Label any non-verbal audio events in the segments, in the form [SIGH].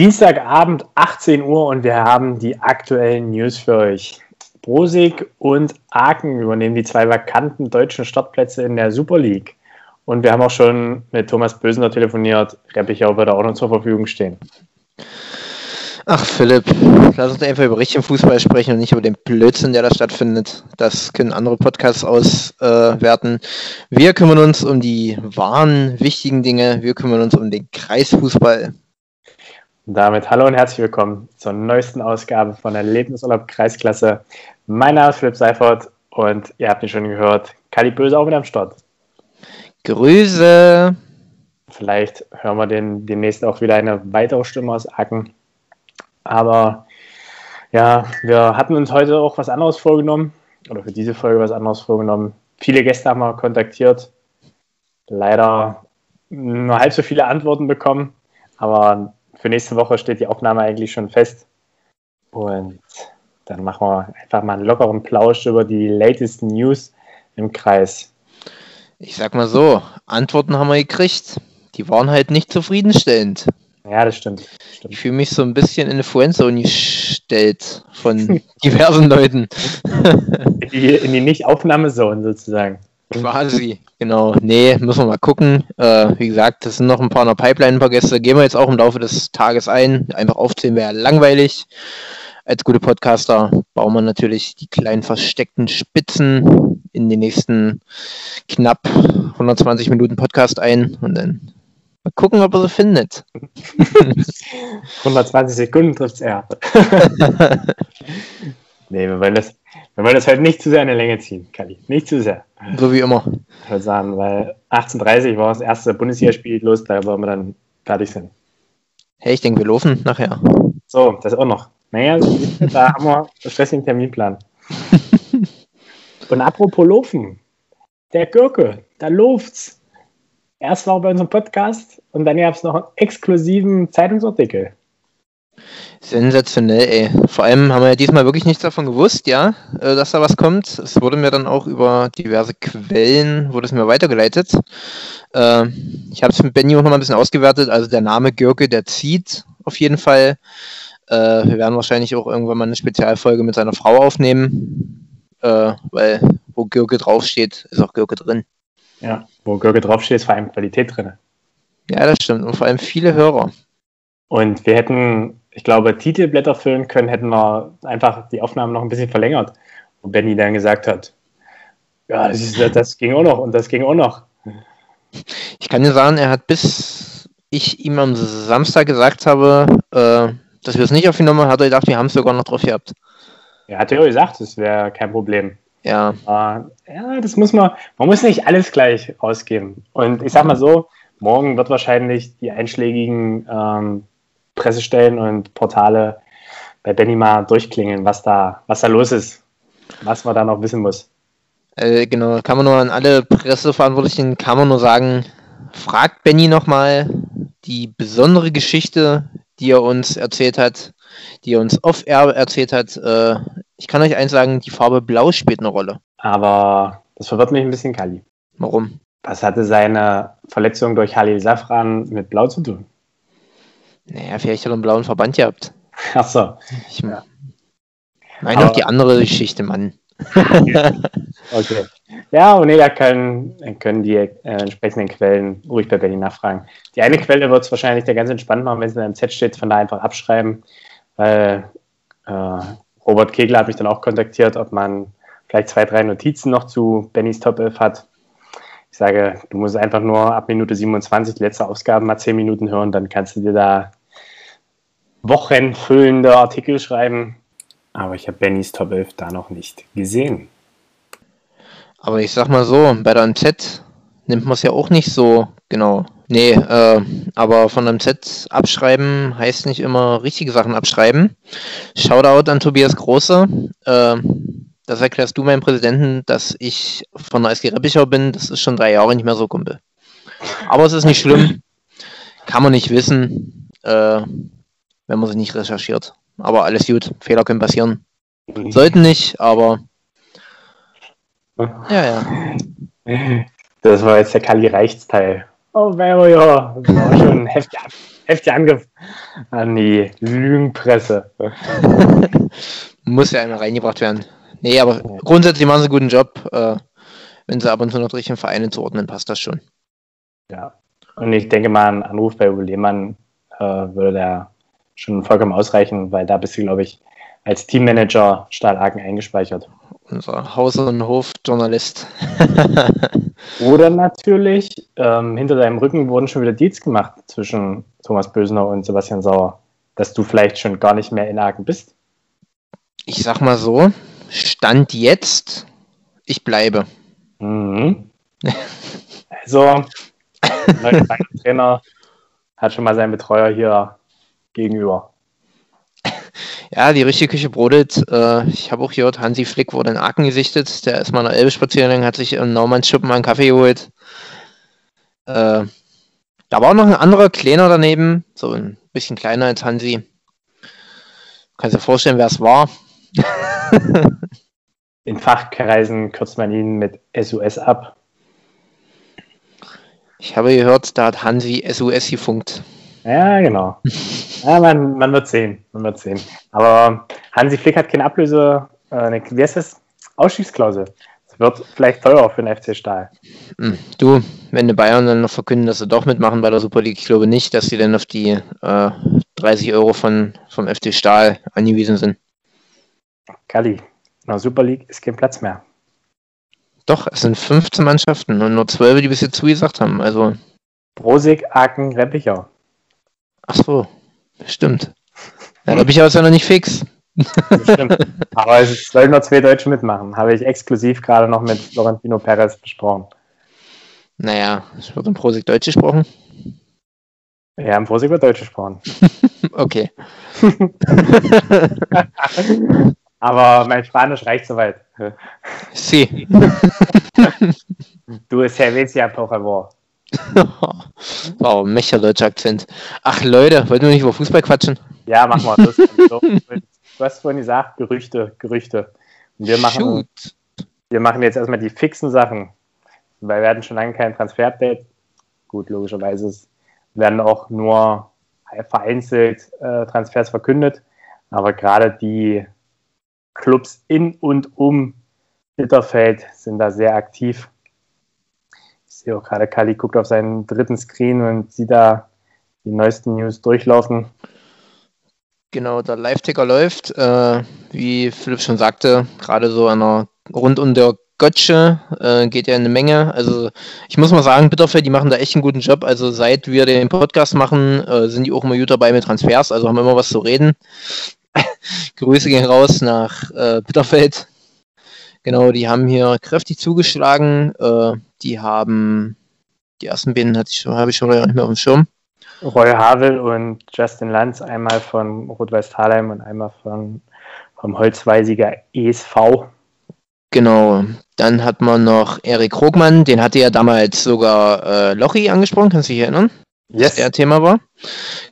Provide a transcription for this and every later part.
Dienstagabend 18 Uhr und wir haben die aktuellen News für euch. Brosig und Aachen übernehmen die zwei vakanten deutschen Startplätze in der Super League. Und wir haben auch schon mit Thomas Bösener telefoniert. Reppichau wird auch noch zur Verfügung stehen. Ach Philipp, lass uns einfach über richtigen Fußball sprechen und nicht über den Blödsinn, der da stattfindet. Das können andere Podcasts auswerten. Äh, wir kümmern uns um die wahren, wichtigen Dinge. Wir kümmern uns um den Kreisfußball. Damit hallo und herzlich willkommen zur neuesten Ausgabe von der Lebensurlaub Kreisklasse. Mein Name ist Philipp Seifert und ihr habt mich schon gehört, Kali Böse auch wieder am Start. Grüße! Vielleicht hören wir den, demnächst auch wieder eine weitere Stimme aus Acken. Aber ja, wir hatten uns heute auch was anderes vorgenommen oder für diese Folge was anderes vorgenommen. Viele Gäste haben wir kontaktiert. Leider nur halb so viele Antworten bekommen, aber für nächste Woche steht die Aufnahme eigentlich schon fest. Und dann machen wir einfach mal einen lockeren Plausch über die latest News im Kreis. Ich sag mal so, Antworten haben wir gekriegt. Die waren halt nicht zufriedenstellend. Ja, das stimmt. stimmt. Ich fühle mich so ein bisschen in eine Friendzone gestellt von [LAUGHS] diversen Leuten. in die, in die Nicht-Aufnahmezone sozusagen. Quasi, genau. Nee, müssen wir mal gucken. Äh, wie gesagt, das sind noch ein paar in der Pipeline, ein paar Gäste. Gehen wir jetzt auch im Laufe des Tages ein. Einfach aufzählen wäre langweilig. Als gute Podcaster bauen wir natürlich die kleinen versteckten Spitzen in den nächsten knapp 120 Minuten Podcast ein und dann mal gucken, ob er so findet. [LAUGHS] 120 Sekunden trifft es eher. [LAUGHS] nee, wir wollen das wir wollen das halt nicht zu sehr in die Länge ziehen, Kali. Nicht zu sehr. So wie immer. Ich würde sagen, weil 18.30 war das erste Bundesligaspiel los, da wollen wir dann fertig sind. Hey, ich denke, wir laufen nachher. So, das auch noch. Naja, da haben wir einen stressigen Terminplan. Und apropos Laufen, der Gürke, da läuft's. Erst war er bei unserem Podcast und dann gab es noch einen exklusiven Zeitungsartikel. Sensationell, ey. Vor allem haben wir ja diesmal wirklich nichts davon gewusst, ja, äh, dass da was kommt. Es wurde mir dann auch über diverse Quellen, wurde es mir weitergeleitet. Äh, ich habe es mit Benny auch noch mal ein bisschen ausgewertet. Also der Name Görke, der zieht auf jeden Fall. Äh, wir werden wahrscheinlich auch irgendwann mal eine Spezialfolge mit seiner Frau aufnehmen, weil wo Görke draufsteht, ist auch Görke drin. Ja, wo Görke draufsteht, ist vor allem Qualität drin. Ja, das stimmt. Und vor allem viele Hörer. Und wir hätten ich glaube, Titelblätter füllen können, hätten wir einfach die Aufnahmen noch ein bisschen verlängert. Wo Benny dann gesagt hat, ja, das, ist, das ging auch noch und das ging auch noch. Ich kann dir sagen, er hat bis ich ihm am Samstag gesagt habe, äh, dass wir es nicht aufgenommen haben, hat er gedacht, wir haben es sogar noch drauf gehabt. Er hat ja auch gesagt, das wäre kein Problem. Ja. Äh, ja, das muss man, man muss nicht alles gleich ausgeben. Und ich sag mal so, morgen wird wahrscheinlich die einschlägigen ähm, Pressestellen und Portale bei Benny mal durchklingeln, was da, was da los ist, was man da noch wissen muss. Äh, genau, kann man nur an alle Presseverantwortlichen, kann man nur sagen, fragt Benny nochmal die besondere Geschichte, die er uns erzählt hat, die er uns off-air erzählt hat. Äh, ich kann euch eins sagen, die Farbe Blau spielt eine Rolle. Aber das verwirrt mich ein bisschen, Kali. Warum? Was hatte seine Verletzung durch Halil Safran mit Blau zu tun? Naja, vielleicht hat er einen blauen Verband gehabt. Ach so. Ich meine auch die andere Geschichte, Mann. [LAUGHS] okay. Ja, und nee, da können, können die äh, entsprechenden Quellen ruhig bei Berlin nachfragen. Die eine Quelle wird es wahrscheinlich der ganz entspannt machen, wenn es in einem Z steht, von da einfach abschreiben, weil äh, Robert Kegler hat mich dann auch kontaktiert, ob man vielleicht zwei, drei Notizen noch zu Bennys Top 11 hat. Ich sage, du musst einfach nur ab Minute 27 die letzte Ausgabe mal 10 Minuten hören, dann kannst du dir da wochenfüllende Artikel schreiben. Aber ich habe Bennys Top 11 da noch nicht gesehen. Aber ich sag mal so, bei der MZ nimmt man es ja auch nicht so genau. Nee, äh, aber von einem Z abschreiben heißt nicht immer richtige Sachen abschreiben. Shoutout an Tobias Große. Äh, das erklärst du meinem Präsidenten, dass ich von der SG Reppichau bin. Das ist schon drei Jahre nicht mehr so, Kumpel. Aber es ist nicht schlimm. Kann man nicht wissen. Äh, wenn man sie nicht recherchiert. Aber alles gut, Fehler können passieren. Mhm. Sollten nicht, aber ja, ja. Das war jetzt der Kali Reichtsteil. Oh, ja, das war schon ein heftiger, heftiger Angriff an die Lügenpresse. [LAUGHS] Muss ja einmal reingebracht werden. Nee, aber grundsätzlich machen sie einen guten Job. Äh, wenn sie ab und zu noch den Vereine zuordnen, passt das schon. Ja. Und ich denke mal, ein Anruf bei Uwe Lehmann äh, würde da schon vollkommen ausreichen, weil da bist du, glaube ich, als Teammanager Stahlaken eingespeichert. Unser Haus- und Hof-Journalist. [LAUGHS] Oder natürlich, ähm, hinter deinem Rücken wurden schon wieder Deals gemacht zwischen Thomas Bösner und Sebastian Sauer, dass du vielleicht schon gar nicht mehr in Aachen bist. Ich sag mal so, Stand jetzt, ich bleibe. Mhm. [LAUGHS] Also, neuer Trainer hat schon mal seinen Betreuer hier gegenüber. Ja, die richtige Küche brodelt. Äh, ich habe auch gehört, Hansi Flick wurde in Aachen gesichtet. Der ist mal der Elbe spazieren hat sich in Naumannschuppen mal einen Kaffee geholt. Äh, da war auch noch ein anderer kleiner daneben, so ein bisschen kleiner als Hansi. Kannst dir vorstellen, wer es war? [LAUGHS] In Fachkreisen kürzt man ihn mit SUS ab. Ich habe gehört, da hat Hansi SUS gefunkt. Ja, genau. [LAUGHS] ja, man, man wird sehen. Man wird sehen. Aber Hansi Flick hat keine Ablöse, äh, eine, wie heißt das? Ausstiegsklausel. Das wird vielleicht teurer für den FC Stahl. Hm, du, wenn die Bayern dann noch verkünden, dass sie doch mitmachen bei der Super League, ich glaube nicht, dass sie dann auf die äh, 30 Euro von, vom FC Stahl angewiesen sind. Kali, in der Super League ist kein Platz mehr. Doch, es sind 15 Mannschaften und nur 12, die bis jetzt zugesagt haben. Also. Brosig, Aachen, Reppichau. Ach so, stimmt. Ja, Reppichau ist ja noch nicht fix. Stimmt. Aber es sollen nur zwei Deutsche mitmachen. Habe ich exklusiv gerade noch mit Florentino Perez besprochen. Naja, es wird im Prosig Deutsch gesprochen. Ja, im Prosig wird Deutsch gesprochen. [LAUGHS] okay. [LAUGHS] Aber mein Spanisch reicht soweit. Sí. du cerveza, por favor. [LAUGHS] wow, mächer deutscher Akzent. Ach Leute, wollten wir nicht über Fußball quatschen? Ja, mach mal. Das, du hast vorhin gesagt, Gerüchte, Gerüchte. Und wir machen, wir machen jetzt erstmal die fixen Sachen. Weil wir hatten schon lange kein Transfer-Update. Gut, logischerweise werden auch nur vereinzelt äh, Transfers verkündet. Aber gerade die Clubs in und um Bitterfeld sind da sehr aktiv. Sehe auch gerade, Kali guckt auf seinen dritten Screen und sieht da die neuesten News durchlaufen. Genau, der Live-Ticker läuft. Äh, wie Philipp schon sagte, gerade so an der, rund um der Götze äh, geht ja eine Menge. Also ich muss mal sagen, Bitterfeld, die machen da echt einen guten Job. Also seit wir den Podcast machen, äh, sind die auch immer gut dabei mit Transfers, also haben immer was zu reden. [LAUGHS] Grüße gehen raus nach äh, Bitterfeld. Genau, die haben hier kräftig zugeschlagen. Äh, die haben die ersten beiden hatte ich, habe ich schon nicht mehr auf dem Schirm. Roy Havel und Justin Lanz, einmal von Rot-Weiß Thalheim und einmal von, vom Holzweisiger ESV. Genau, dann hat man noch Erik Krogmann, den hatte ja damals sogar äh, Lochi angesprochen, kannst du dich erinnern? yes. der Thema war.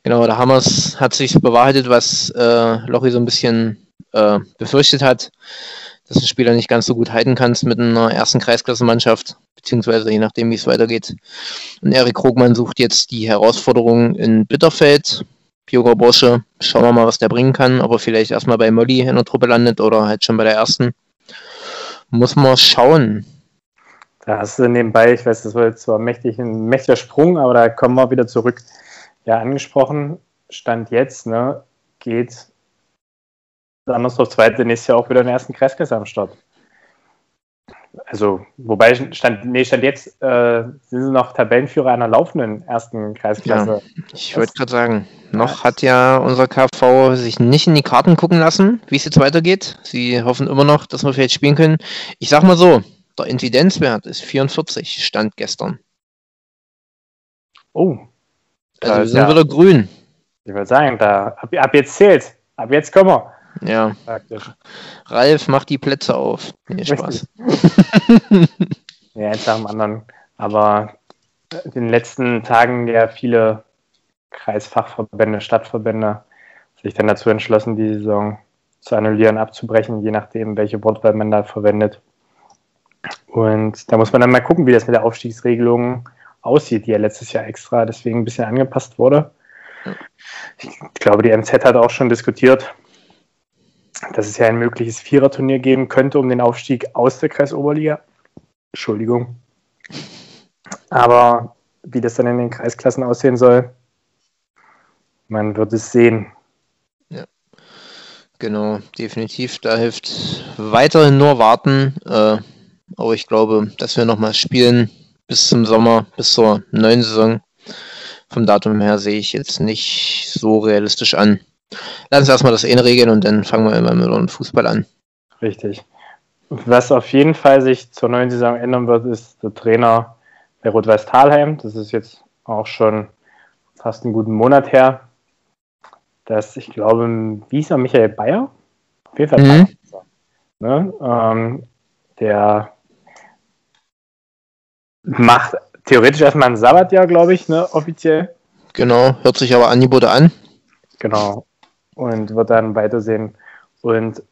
Genau, da haben wir's, hat sich bewahrheitet, was äh, Lochi so ein bisschen äh, befürchtet hat, dass du Spieler nicht ganz so gut halten kannst mit einer ersten Kreisklassenmannschaft, beziehungsweise je nachdem, wie es weitergeht. Und Erik Krogmann sucht jetzt die Herausforderung in Bitterfeld. Björger Bursche, schauen wir mal, was der bringen kann, ob er vielleicht erstmal bei Molly in der Truppe landet oder halt schon bei der ersten. Muss man schauen. Da hast du nebenbei, ich weiß, das war jetzt zwar mächtig, ein mächtiger Sprung, aber da kommen wir wieder zurück. Ja, angesprochen, Stand jetzt, ne, geht Andersdorf Zweite nächstes Jahr auch wieder in den ersten Kreisklasse am Start. Also, wobei Stand, nee, Stand jetzt äh, sind sie noch Tabellenführer einer laufenden ersten Kreisklasse. Ja, ich wollte gerade sagen, noch hat ja unser KV sich nicht in die Karten gucken lassen, wie es jetzt weitergeht. Sie hoffen immer noch, dass wir vielleicht spielen können. Ich sag mal so, der Inzidenzwert ist 44, stand gestern. Oh. Also wir sind ja, wieder grün. Ich würde sagen, da, ab, ab, jetzt zählt. Ab jetzt kommen wir. Ja. Praktisch. Ralf macht die Plätze auf. Nee, Spaß. [LAUGHS] ja, eins nach dem anderen. Aber in den letzten Tagen ja viele Kreisfachverbände, Stadtverbände sich dann dazu entschlossen, die Saison zu annullieren, abzubrechen, je nachdem, welche Wortwahl man da verwendet. Und da muss man dann mal gucken, wie das mit der Aufstiegsregelung aussieht, die ja letztes Jahr extra deswegen ein bisschen angepasst wurde. Ich glaube, die MZ hat auch schon diskutiert, dass es ja ein mögliches Viererturnier geben könnte um den Aufstieg aus der Kreisoberliga. Entschuldigung. Aber wie das dann in den Kreisklassen aussehen soll, man wird es sehen. Ja, genau, definitiv. Da hilft weiterhin nur warten. Äh, aber ich glaube, dass wir nochmal spielen bis zum Sommer, bis zur neuen Saison. Vom Datum her sehe ich jetzt nicht so realistisch an. Lass uns erstmal das eine regeln und dann fangen wir immer mit dem Fußball an. Richtig. Was auf jeden Fall sich zur neuen Saison ändern wird, ist der Trainer bei Rot-Weiß Talheim. Das ist jetzt auch schon fast einen guten Monat her. Dass ich glaube, wie hieß er, Michael Bayer? Auf jeden Fall mhm. Bayer. Ne? Ähm, der macht theoretisch erstmal ein Sabbatjahr, glaube ich, ne, offiziell. Genau, hört sich aber Angebote an. Genau. Und wird dann weitersehen. Und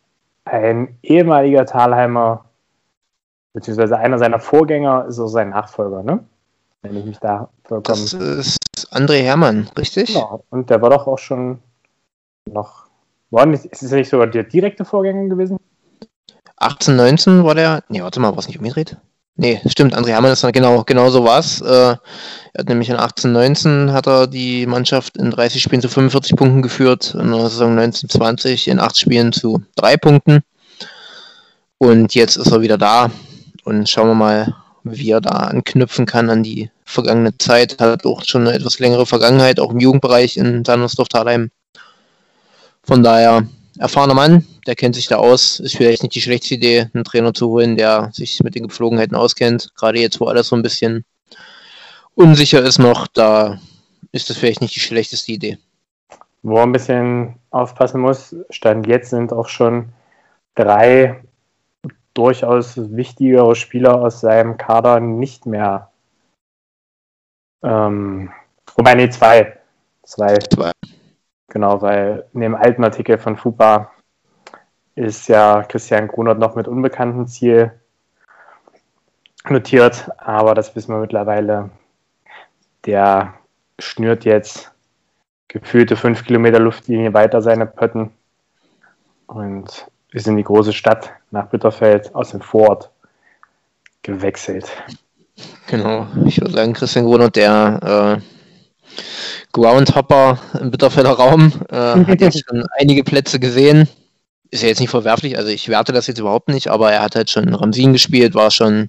ein ehemaliger Talheimer, beziehungsweise einer seiner Vorgänger, ist auch sein Nachfolger, ne? Wenn ich mich da vollkommen. Das ist André Hermann, richtig? Genau. Und der war doch auch schon noch. War nicht, ist es nicht sogar der direkte Vorgänger gewesen? 18, 19 war der. Nee, warte mal, war es nicht umgedreht? Nee, stimmt, André Hammann ist genau, genau so was. Äh, er hat nämlich in 18, 19 hat er die Mannschaft in 30 Spielen zu 45 Punkten geführt, in der Saison 19, 20 in 8 Spielen zu 3 Punkten. Und jetzt ist er wieder da und schauen wir mal, wie er da anknüpfen kann an die vergangene Zeit. Hat auch schon eine etwas längere Vergangenheit, auch im Jugendbereich in Sandersdorf-Thalheim. Von daher erfahrener Mann, der kennt sich da aus. Ist vielleicht nicht die schlechteste Idee, einen Trainer zu holen, der sich mit den Gepflogenheiten auskennt. Gerade jetzt, wo alles so ein bisschen unsicher ist noch, da ist das vielleicht nicht die schlechteste Idee. Wo er ein bisschen aufpassen muss, Stand jetzt sind auch schon drei durchaus wichtigere Spieler aus seinem Kader nicht mehr. Ähm, wobei, nee, zwei. Zwei. zwei. Genau, weil in dem alten Artikel von FUPA ist ja Christian Grunert noch mit unbekanntem Ziel notiert, aber das wissen wir mittlerweile. Der schnürt jetzt gefühlte fünf Kilometer Luftlinie weiter seine Pötten und ist in die große Stadt nach Bitterfeld aus dem Vorort gewechselt. Genau, ich würde sagen, Christian Grunert, der äh Groundhopper im Bitterfelder Raum. Äh, [LAUGHS] hat jetzt schon einige Plätze gesehen. Ist ja jetzt nicht verwerflich, also ich werte das jetzt überhaupt nicht, aber er hat halt schon Ramsin gespielt, war schon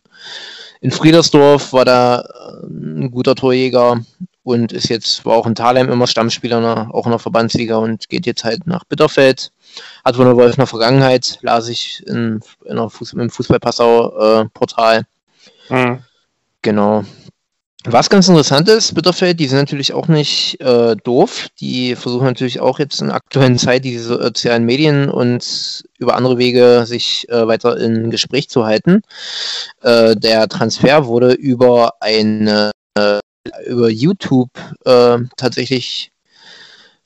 in Friedersdorf, war da äh, ein guter Torjäger und ist jetzt, war auch in Thalheim immer Stammspieler, ne, auch in der Verbandsliga und geht jetzt halt nach Bitterfeld. Hat wohl eine Wolf in der Vergangenheit, las ich in, in der Fuß, im Fußball-Passau-Portal. Äh, mhm. Genau. Was ganz interessant ist, Bitterfeld, die sind natürlich auch nicht äh, doof. Die versuchen natürlich auch jetzt in aktuellen Zeit die sozialen Medien und über andere Wege sich äh, weiter in Gespräch zu halten. Äh, der Transfer wurde über eine äh, über YouTube äh, tatsächlich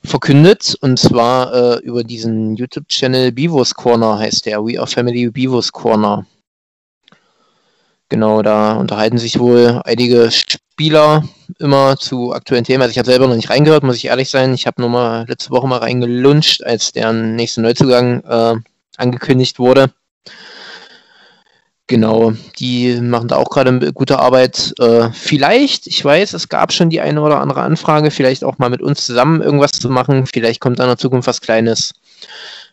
verkündet und zwar äh, über diesen YouTube-Channel Bivos Corner heißt der, We Are Family Bivos Corner. Genau, da unterhalten sich wohl einige Spieler immer zu aktuellen Themen. Also ich habe selber noch nicht reingehört, muss ich ehrlich sein. Ich habe nur mal letzte Woche mal reingelunscht, als deren nächster Neuzugang äh, angekündigt wurde. Genau, die machen da auch gerade gute Arbeit. Äh, vielleicht, ich weiß, es gab schon die eine oder andere Anfrage, vielleicht auch mal mit uns zusammen irgendwas zu machen. Vielleicht kommt da in der Zukunft was Kleines.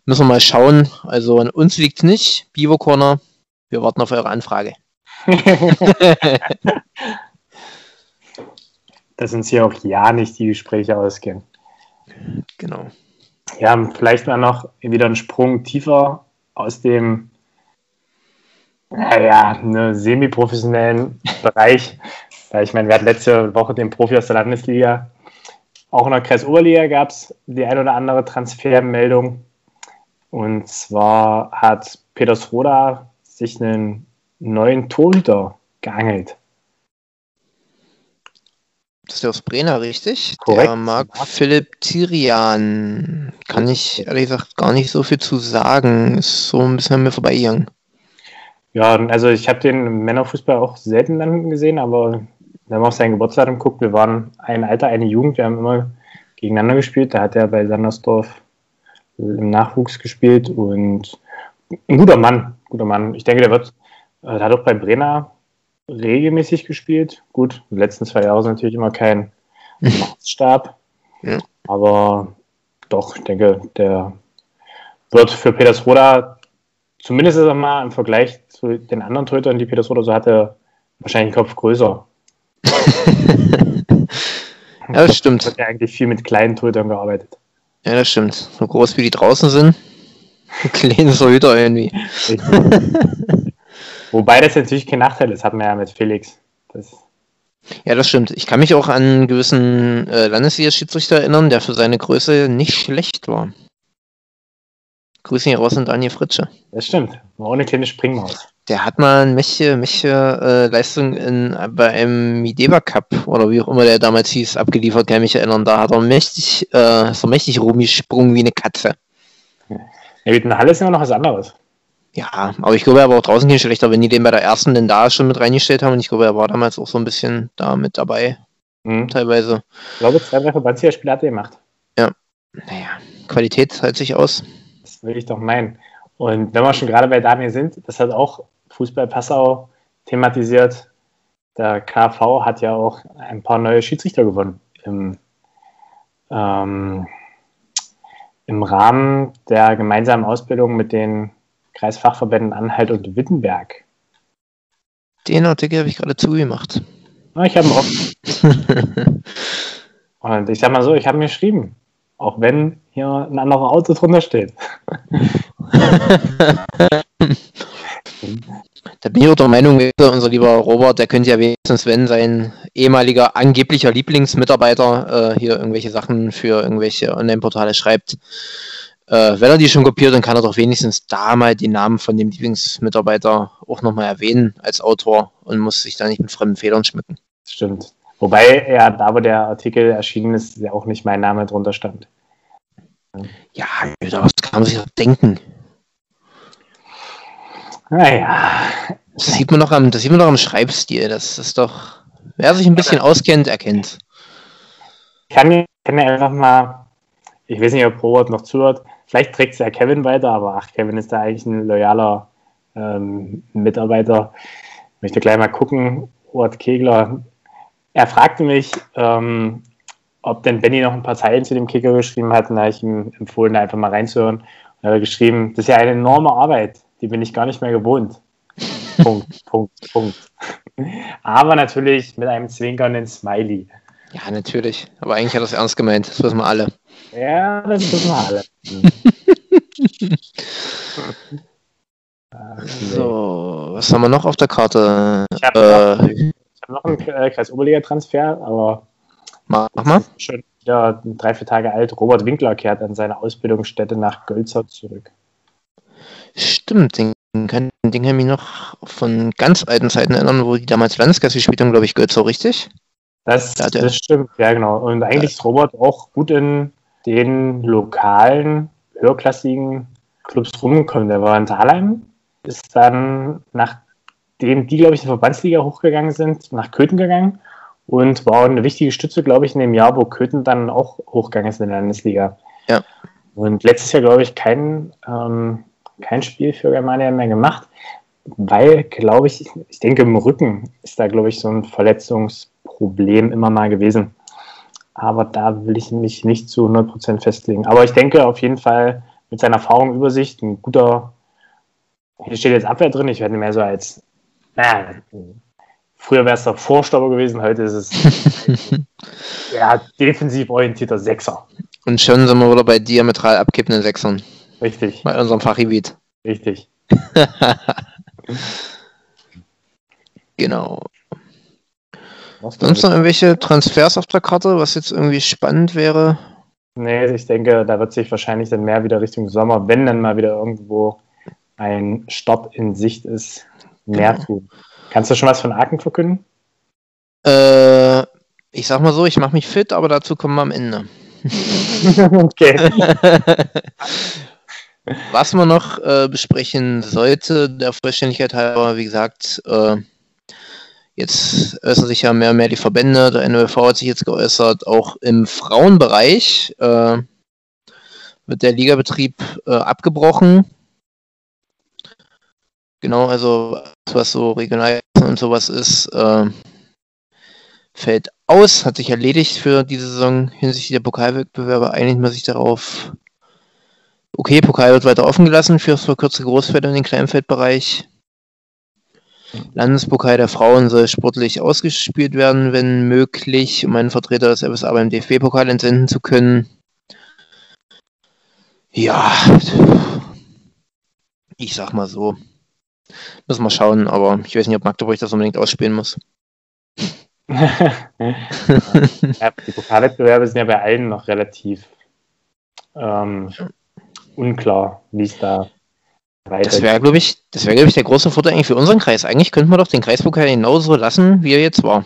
Müssen wir mal schauen. Also an uns liegt nicht. Bivo Corner, wir warten auf eure Anfrage. [LAUGHS] [LAUGHS] dass uns hier auch ja nicht die Gespräche ausgehen. Genau. Ja, vielleicht mal noch wieder einen Sprung tiefer aus dem, naja, ne, semi-professionellen Bereich. [LAUGHS] Weil ich meine, wir hatten letzte Woche den Profi aus der Landesliga. Auch in der Kreisoberliga gab es die ein oder andere Transfermeldung. Und zwar hat Peters Roda sich einen neuen Torhüter geangelt. Das ist der aus Brenner, richtig? Korrekt. Der Marc Philipp Tirian. Kann ich ehrlich gesagt gar nicht so viel zu sagen. Ist so ein bisschen an mir vorbeigegangen. Ja, also ich habe den Männerfußball auch selten dann gesehen, aber wenn man auf sein Geburtsdatum guckt, wir waren ein Alter, eine Jugend, wir haben immer gegeneinander gespielt. Da hat er bei Sandersdorf im Nachwuchs gespielt und ein guter Mann, guter Mann. Ich denke, der wird, äh, der hat auch bei Brenner regelmäßig gespielt. Gut, die letzten zwei Jahre sind natürlich immer kein Maßstab, [LAUGHS] ja. aber doch, ich denke, der wird für Petersroda zumindest einmal im Vergleich zu den anderen Tötern, die Petersroda so hatte, wahrscheinlich einen Kopf größer. [LAUGHS] ja, das stimmt. Hat ja eigentlich viel mit kleinen Tötern gearbeitet. Ja, das stimmt. So groß wie die draußen sind, [LAUGHS] kleine so Hüter irgendwie. Wobei das natürlich kein Nachteil ist, hat man ja mit Felix. Das ja, das stimmt. Ich kann mich auch an einen gewissen äh, Landesliga-Schiedsrichter erinnern, der für seine Größe nicht schlecht war. Grüße hier raus an Daniel Fritsche. Das stimmt. War auch eine kleine Springmaus. Der hat mal eine mächtige, mächtige äh, Leistung in, bei einem Mideba Cup oder wie auch immer der damals hieß, abgeliefert, kann ich mich erinnern. Da hat er mächtig, äh, so mächtig rumgesprungen wie eine Katze. Ja, mit einer Halle ist ja noch was anderes. Ja, aber ich glaube, er war auch draußen kein schlechter, wenn die den bei der ersten denn da schon mit reingestellt haben. Und ich glaube, er war damals auch so ein bisschen da mit dabei. Mhm. Teilweise. Ich glaube, zwei, drei Verbandsligaspiele hat er gemacht. Ja. Naja, Qualität zahlt sich aus. Das will ich doch meinen. Und wenn wir schon gerade bei Daniel sind, das hat auch Fußball Passau thematisiert. Der KV hat ja auch ein paar neue Schiedsrichter gewonnen im, ähm, im Rahmen der gemeinsamen Ausbildung mit den Kreisfachverbänden Anhalt und Wittenberg. Den Artikel habe ich gerade zugemacht. Ah, ich habe ihn offen. [LAUGHS] und ich sag mal so, ich habe mir geschrieben, auch wenn hier ein anderer Auto drunter steht. Da bin ich auch der Meinung, unser lieber Robert, der könnte ja wenigstens, wenn sein ehemaliger angeblicher Lieblingsmitarbeiter äh, hier irgendwelche Sachen für irgendwelche Online-Portale schreibt, äh, wenn er die schon kopiert, dann kann er doch wenigstens da mal den Namen von dem Lieblingsmitarbeiter auch nochmal erwähnen als Autor und muss sich da nicht mit fremden Federn schmücken. Stimmt. Wobei ja, da wo der Artikel erschienen ist, ja auch nicht mein Name drunter stand. Ja, was kann man sich doch denken? Naja. Das sieht man noch am, das sieht man noch am Schreibstil. Das ist doch, wer sich ein bisschen auskennt, erkennt. Ich kann kann mir einfach mal, ich weiß nicht, ob Robert noch zuhört, vielleicht trägt es ja Kevin weiter, aber ach, Kevin ist da eigentlich ein loyaler ähm, Mitarbeiter. Ich möchte gleich mal gucken, Robert Kegler. Er fragte mich, ähm, ob denn Benny noch ein paar Zeilen zu dem Kicker geschrieben hat. Und da habe ich ihm empfohlen, da einfach mal reinzuhören. Und er hat geschrieben, das ist ja eine enorme Arbeit, die bin ich gar nicht mehr gewohnt. [LAUGHS] Punkt, Punkt, Punkt. Aber natürlich mit einem zwinkernden Smiley. Ja, natürlich. Aber eigentlich hat er es ernst gemeint. Das wissen wir alle. Ja, das wissen wir alle. so, was haben wir noch auf der Karte? Ich habe äh, hab noch einen äh, Kreis-Oberliga-Transfer, aber Mach, mal. Schon wieder drei, vier Tage alt. Robert Winkler kehrt an seine Ausbildungsstätte nach Gölzer zurück. Stimmt, den kann den kann ich mich noch von ganz alten Zeiten erinnern, wo die damals Landesklasse gespielt haben, glaube ich, Gölzer, richtig? Das, da das stimmt, ja genau. Und eigentlich ist Robert auch gut in den lokalen, höherklassigen Clubs rumgekommen. Der war in Thalheim, ist dann, nachdem die, glaube ich, in die Verbandsliga hochgegangen sind, nach Köthen gegangen und war eine wichtige Stütze, glaube ich, in dem Jahr, wo Köthen dann auch hochgegangen ist in der Landesliga. Ja. Und letztes Jahr, glaube ich, kein, ähm, kein Spiel für Germania mehr gemacht, weil, glaube ich, ich denke, im Rücken ist da, glaube ich, so ein Verletzungsproblem immer mal gewesen. Aber da will ich mich nicht zu 100% festlegen. Aber ich denke auf jeden Fall mit seiner Erfahrung, Übersicht, ein guter, hier steht jetzt Abwehr drin, ich werde mehr so als, naja, Früher wäre es der Vorstopper gewesen, heute ist es [LAUGHS] ja, defensiv orientierter Sechser. Und schon sind wir wieder bei diametral abkippenden Sechsern. Richtig. Bei unserem Fachgebiet. Richtig. [LAUGHS] genau. Sonst noch irgendwelche Transfers auf der Karte, was jetzt irgendwie spannend wäre? Nee, ich denke, da wird sich wahrscheinlich dann mehr wieder Richtung Sommer, wenn dann mal wieder irgendwo ein Stopp in Sicht ist, mehr genau. tun. Kannst du schon was von Aachen verkünden? Äh, ich sag mal so, ich mache mich fit, aber dazu kommen wir am Ende. [LAUGHS] okay. Was man noch äh, besprechen sollte, der Vollständigkeit halber, wie gesagt, äh, Jetzt äußern sich ja mehr und mehr die Verbände. Der NOV hat sich jetzt geäußert. Auch im Frauenbereich äh, wird der Ligabetrieb äh, abgebrochen. Genau, also was so regional und sowas ist, äh, fällt aus, hat sich erledigt für diese Saison hinsichtlich der Pokalwettbewerbe. Einigt man sich darauf. Okay, Pokal wird weiter offen gelassen für verkürzte Großfeld und den Kleinfeldbereich. Landespokal der Frauen soll sportlich ausgespielt werden, wenn möglich, um einen Vertreter des FSA beim DFB-Pokal entsenden zu können. Ja, ich sag mal so. Müssen wir schauen, aber ich weiß nicht, ob Magdeburg das unbedingt ausspielen muss. [LAUGHS] ja, die Pokalwettbewerbe sind ja bei allen noch relativ ähm, unklar, wie es da weiter Das wäre, glaube ich, das wäre, glaube ich, der große Vorteil eigentlich für unseren Kreis. Eigentlich könnten wir doch den Kreispokal genauso lassen, wie er jetzt war.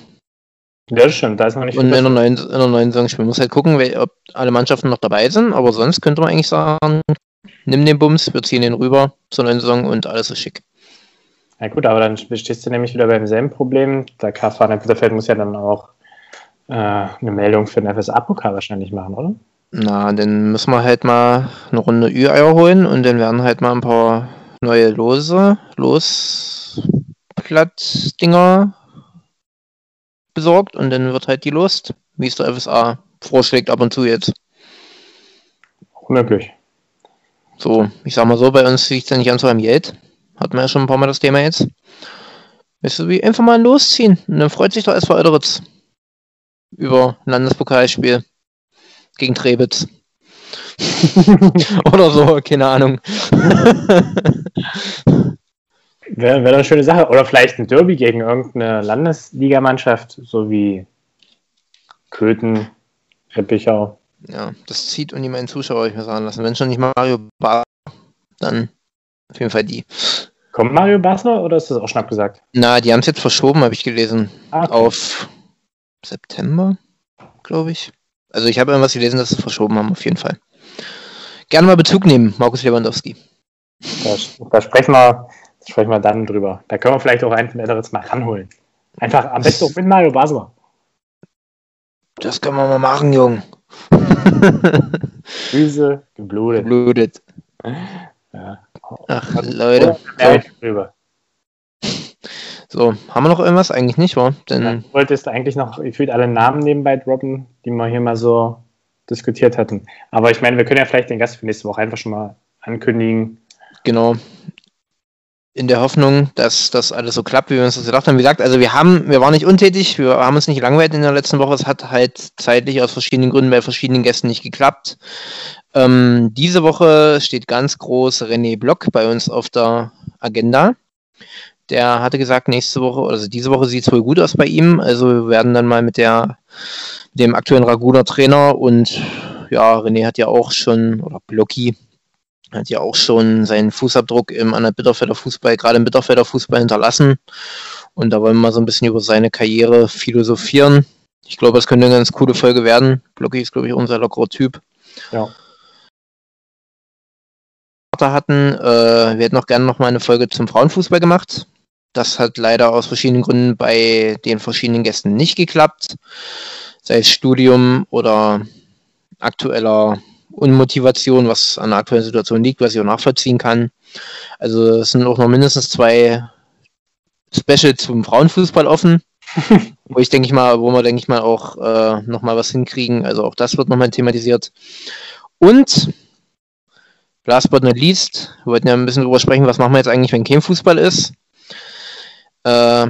Ja, das stimmt, da ist noch nicht Und in der, neuen, in der neuen Saison spielen. Man muss halt gucken, ob alle Mannschaften noch dabei sind, aber sonst könnte man eigentlich sagen, nimm den Bums, wir ziehen den rüber zur neuen Saison und alles ist schick. Ja gut, aber dann stehst du nämlich wieder beim selben Problem. Der KV Bitterfeld muss ja dann auch äh, eine Meldung für den FSA-Pokal wahrscheinlich machen, oder? Na, dann müssen wir halt mal eine Runde Ü-Eier holen und dann werden halt mal ein paar neue Lose, Losplatt-Dinger besorgt und dann wird halt die Lust, wie es der FSA vorschlägt, ab und zu jetzt. Unmöglich. So, ich sag mal so, bei uns liegt es ja nicht an so einem Geld. Hatten wir ja schon ein paar Mal das Thema jetzt. Weißt du, wie einfach mal losziehen. Und dann freut sich doch SV Euderitz über ein Landespokalspiel gegen Trebitz. [LAUGHS] Oder so, keine Ahnung. Wäre wär eine schöne Sache. Oder vielleicht ein Derby gegen irgendeine Landesligamannschaft, so wie Köthen, Reppichau. Ja, das zieht und meinen Zuschauer, ich mir sagen lassen. Wenn schon nicht Mario Bar, dann auf jeden Fall die. Kommt Mario Basler oder ist das auch schon abgesagt? Na, die haben es jetzt verschoben, habe ich gelesen. Ah, okay. Auf September, glaube ich. Also ich habe irgendwas gelesen, dass sie verschoben haben, auf jeden Fall. Gerne mal Bezug nehmen, Markus Lewandowski. Da, da, sprechen, wir, da sprechen wir dann drüber. Da können wir vielleicht auch einen von Ederitz mal ranholen. Einfach am besten auch mit Mario Basler. Das können wir mal machen, Jung. [LAUGHS] Füße geblutet. Geblutet. Ja. Ach, Leute. So. haben wir noch irgendwas? Eigentlich nicht, wa? Denn ja, du wolltest eigentlich noch gefühlt alle Namen nebenbei droppen, die wir hier mal so diskutiert hatten. Aber ich meine, wir können ja vielleicht den Gast für nächste Woche einfach schon mal ankündigen. Genau. In der Hoffnung, dass das alles so klappt, wie wir uns das gedacht haben. Wie gesagt, also wir haben, wir waren nicht untätig, wir haben uns nicht langweilt in der letzten Woche. Es hat halt zeitlich aus verschiedenen Gründen bei verschiedenen Gästen nicht geklappt. Ähm, diese Woche steht ganz groß René Block bei uns auf der Agenda. Der hatte gesagt, nächste Woche, also diese Woche sieht es wohl gut aus bei ihm. Also wir werden dann mal mit der, dem aktuellen Raguner Trainer und ja, René hat ja auch schon, oder Blocki, hat ja auch schon seinen Fußabdruck im an der Bitterfelder Fußball, gerade im Bitterfelder Fußball hinterlassen. Und da wollen wir mal so ein bisschen über seine Karriere philosophieren. Ich glaube, es könnte eine ganz coole Folge werden. Blocki ist, glaube ich, unser lockerer Typ. Ja hatten. Äh, wir hätten auch gerne noch mal eine Folge zum Frauenfußball gemacht. Das hat leider aus verschiedenen Gründen bei den verschiedenen Gästen nicht geklappt. Sei es Studium oder aktueller Unmotivation, was an der aktuellen Situation liegt, was ich auch nachvollziehen kann. Also es sind auch noch mindestens zwei Specials zum Frauenfußball offen, [LAUGHS] wo ich denke ich mal, wo wir denke ich mal auch äh, noch mal was hinkriegen. Also auch das wird nochmal thematisiert. Und last but not least, wir wollten ja ein bisschen darüber sprechen, was machen wir jetzt eigentlich, wenn kein Fußball ist. Äh,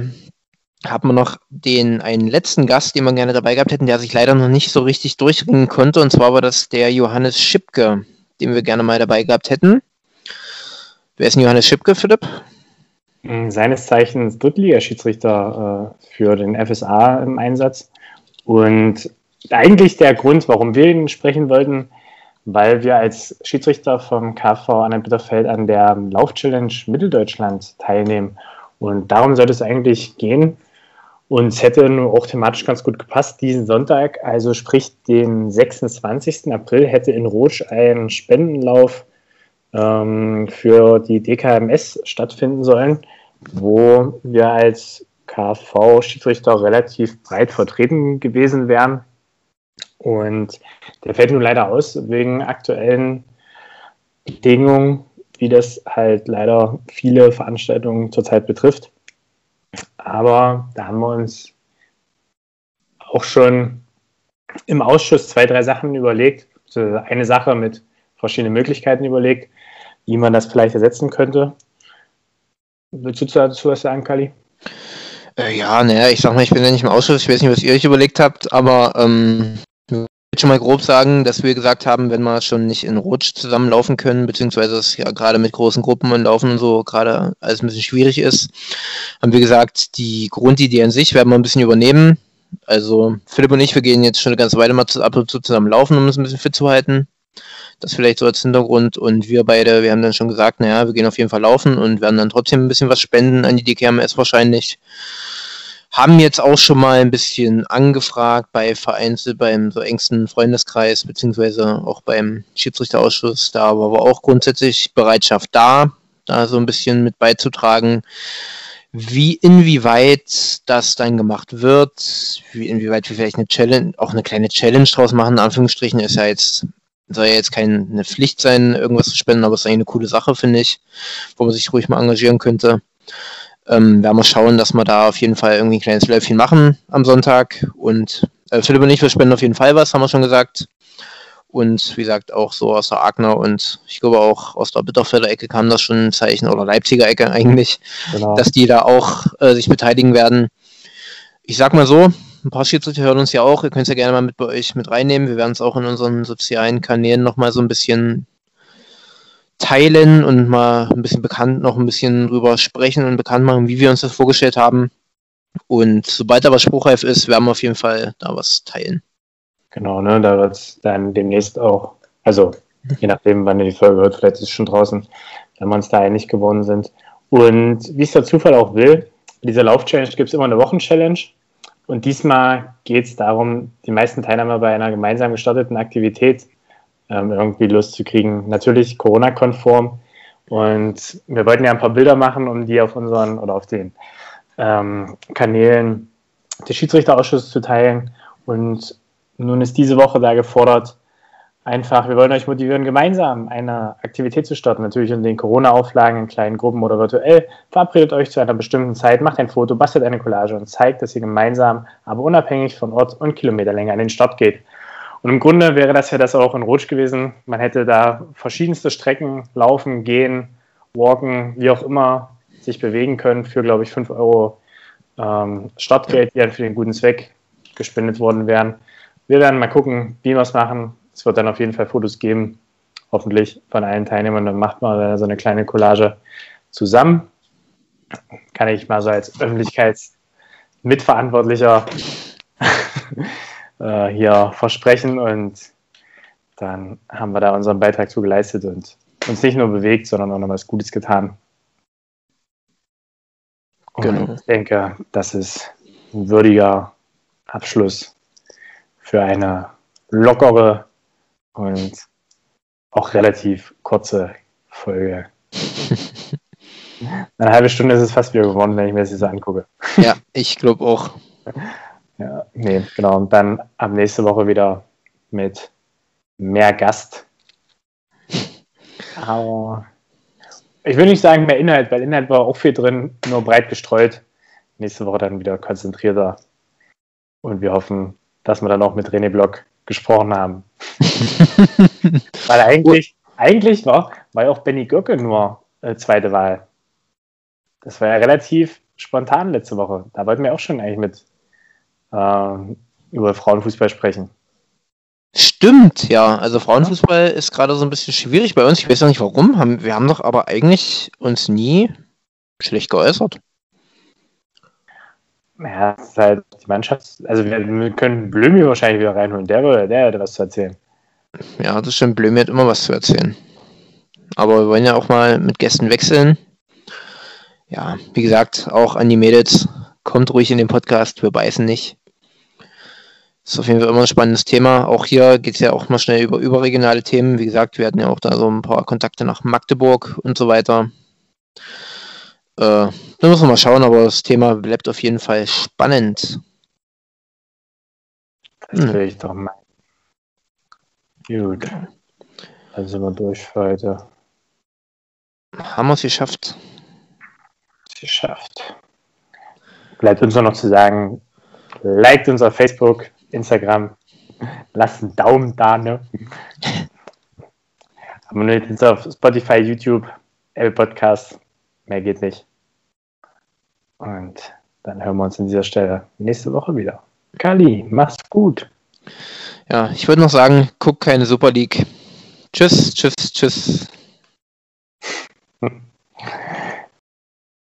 haben wir noch den einen letzten Gast, den wir gerne dabei gehabt hätten, der sich leider noch nicht so richtig durchringen konnte. Und zwar war das der Johannes Schipke, den wir gerne mal dabei gehabt hätten. Wer ist denn Johannes Schipke, Philipp? Hm, seines Zeichens Drittligaschiedsrichter äh, für den FSA im Einsatz. Und eigentlich der Grund, warum wir ihn sprechen wollten, weil wir als Schiedsrichter vom KV Anhalt-Bitterfeld an der Lauf-Challenge Mitteldeutschland teilnehmen. Und darum sollte es eigentlich gehen. Und es hätte nur auch thematisch ganz gut gepasst. Diesen Sonntag, also sprich den 26. April, hätte in Rotsch ein Spendenlauf ähm, für die DKMS stattfinden sollen, wo wir als KSV-Schiedsrichter relativ breit vertreten gewesen wären. Und der fällt nun leider aus wegen aktuellen Bedingungen, wie das halt leider viele Veranstaltungen zurzeit betrifft. Aber da haben wir uns auch schon im Ausschuss zwei, drei Sachen überlegt, eine Sache mit verschiedenen Möglichkeiten überlegt, wie man das vielleicht ersetzen könnte. Willst du dazu was sagen, Kali? Äh, ja, naja, ich sag mal, ich bin ja nicht im Ausschuss, ich weiß nicht, was ihr euch überlegt habt, aber ähm, schon mal grob sagen, dass wir gesagt haben, wenn wir schon nicht in Rutsch zusammenlaufen können, beziehungsweise es ja gerade mit großen Gruppen und Laufen und so gerade alles ein bisschen schwierig ist, haben wir gesagt, die Grundidee an sich werden wir ein bisschen übernehmen. Also Philipp und ich, wir gehen jetzt schon eine ganze Weile mal ab und zu zusammen laufen, um uns ein bisschen fit zu halten. Das vielleicht so als Hintergrund. Und wir beide, wir haben dann schon gesagt, naja, wir gehen auf jeden Fall laufen und werden dann trotzdem ein bisschen was spenden an die DKMS wahrscheinlich. Haben jetzt auch schon mal ein bisschen angefragt bei vereinzelt beim so engsten Freundeskreis, beziehungsweise auch beim Schiedsrichterausschuss. Da war aber auch grundsätzlich Bereitschaft da, da so ein bisschen mit beizutragen wie inwieweit das dann gemacht wird, wie inwieweit wir vielleicht eine Challenge, auch eine kleine Challenge draus machen, in Anführungsstrichen, ist ja jetzt soll ja jetzt keine Pflicht sein, irgendwas zu spenden, aber es ist eigentlich eine coole Sache, finde ich, wo man sich ruhig mal engagieren könnte. Ähm, werden wir schauen, dass wir da auf jeden Fall irgendwie ein kleines Läufchen machen am Sonntag. Und äh, Philipp und ich, wir spenden auf jeden Fall was, haben wir schon gesagt. Und wie gesagt, auch so aus der Agner und ich glaube auch aus der Bitterfelder Ecke kam das schon ein Zeichen, oder Leipziger Ecke eigentlich, genau. dass die da auch äh, sich beteiligen werden. Ich sag mal so, ein paar Schiedsrichter hören uns ja auch. Ihr könnt es ja gerne mal mit bei euch mit reinnehmen. Wir werden es auch in unseren sozialen Kanälen nochmal so ein bisschen teilen und mal ein bisschen bekannt, noch ein bisschen drüber sprechen und bekannt machen, wie wir uns das vorgestellt haben. Und sobald da was spruchreif ist, werden wir auf jeden Fall da was teilen. Genau, ne, da wird es dann demnächst auch, also je nachdem, wann ihr die Folge hört, vielleicht ist es schon draußen, wenn wir uns da einig geworden sind. Und wie es der Zufall auch will, bei dieser Lauf-Challenge gibt es immer eine Wochen-Challenge. Und diesmal geht es darum, die meisten Teilnehmer bei einer gemeinsam gestarteten Aktivität ähm, irgendwie loszukriegen. Natürlich Corona-konform. Und wir wollten ja ein paar Bilder machen, um die auf unseren oder auf den ähm, Kanälen des Schiedsrichterausschusses zu teilen. Und nun ist diese Woche da gefordert, einfach, wir wollen euch motivieren, gemeinsam eine Aktivität zu starten. Natürlich in den Corona-Auflagen in kleinen Gruppen oder virtuell. Verabredet euch zu einer bestimmten Zeit, macht ein Foto, bastelt eine Collage und zeigt, dass ihr gemeinsam, aber unabhängig von Ort und Kilometerlänge an den Start geht. Und im Grunde wäre das ja das auch in Rutsch gewesen. Man hätte da verschiedenste Strecken laufen, gehen, walken, wie auch immer, sich bewegen können für, glaube ich, 5 Euro ähm, Startgeld, die dann für den guten Zweck gespendet worden wären. Wir werden mal gucken, wie wir es machen es wird dann auf jeden Fall Fotos geben, hoffentlich von allen Teilnehmern. Dann macht man so eine kleine Collage zusammen. Kann ich mal so als Öffentlichkeitsmitverantwortlicher äh, hier versprechen. Und dann haben wir da unseren Beitrag zu geleistet und uns nicht nur bewegt, sondern auch noch was Gutes getan. Und genau. ich denke, das ist ein würdiger Abschluss für eine lockere und auch relativ kurze Folge. [LAUGHS] Eine halbe Stunde ist es fast wieder geworden, wenn ich mir das jetzt angucke. Ja, ich glaube auch. [LAUGHS] Ja, nee, genau. Und dann ab nächste Woche wieder mit mehr Gast. [LAUGHS] Aber ich will nicht sagen mehr Inhalt, weil Inhalt war auch viel drin, nur breit gestreut. Nächste Woche dann wieder konzentrierter. Und wir hoffen, dass wir dann auch mit René Block gesprochen haben. [LAUGHS] Weil eigentlich, eigentlich war, war ja auch Benny Göcke nur äh, zweite Wahl. Das war ja relativ spontan letzte Woche. Da wollten wir auch schon eigentlich mit über Frauenfußball sprechen. Stimmt, ja. Also Frauenfußball ist gerade so ein bisschen schwierig bei uns. Ich weiß auch nicht warum. wir haben doch aber eigentlich uns nie schlecht geäußert. Ja, das ist halt die Mannschaft. Also wir, wir können Blömi wahrscheinlich wieder reinholen. Der, der hätte was zu erzählen. Ja, das stimmt. Blömi hat immer was zu erzählen. Aber wir wollen ja auch mal mit Gästen wechseln. Ja, wie gesagt, auch an die Mädels. Kommt ruhig in den Podcast. Wir beißen nicht. Das ist auf jeden Fall immer ein spannendes Thema. Auch hier geht es ja auch mal schnell über überregionale Themen. Wie gesagt, wir hatten ja auch da so ein paar Kontakte nach Magdeburg und so weiter. Äh, da müssen wir mal schauen, aber das Thema bleibt auf jeden Fall spannend. Das hm. will ich doch mal. Gut. Dann sind wir durch für heute. Haben wir es geschafft. Geschafft. Bleibt uns nur noch zu sagen, liked uns auf Facebook, Instagram, lasst einen Daumen da, ne? Abonniert uns auf Spotify, YouTube, Apple Podcast. Mehr geht nicht. Und dann hören wir uns an dieser Stelle nächste Woche wieder. Kali, mach's gut. Ja, ich würde noch sagen, guck keine Super League. Tschüss, tschüss, tschüss. [LAUGHS]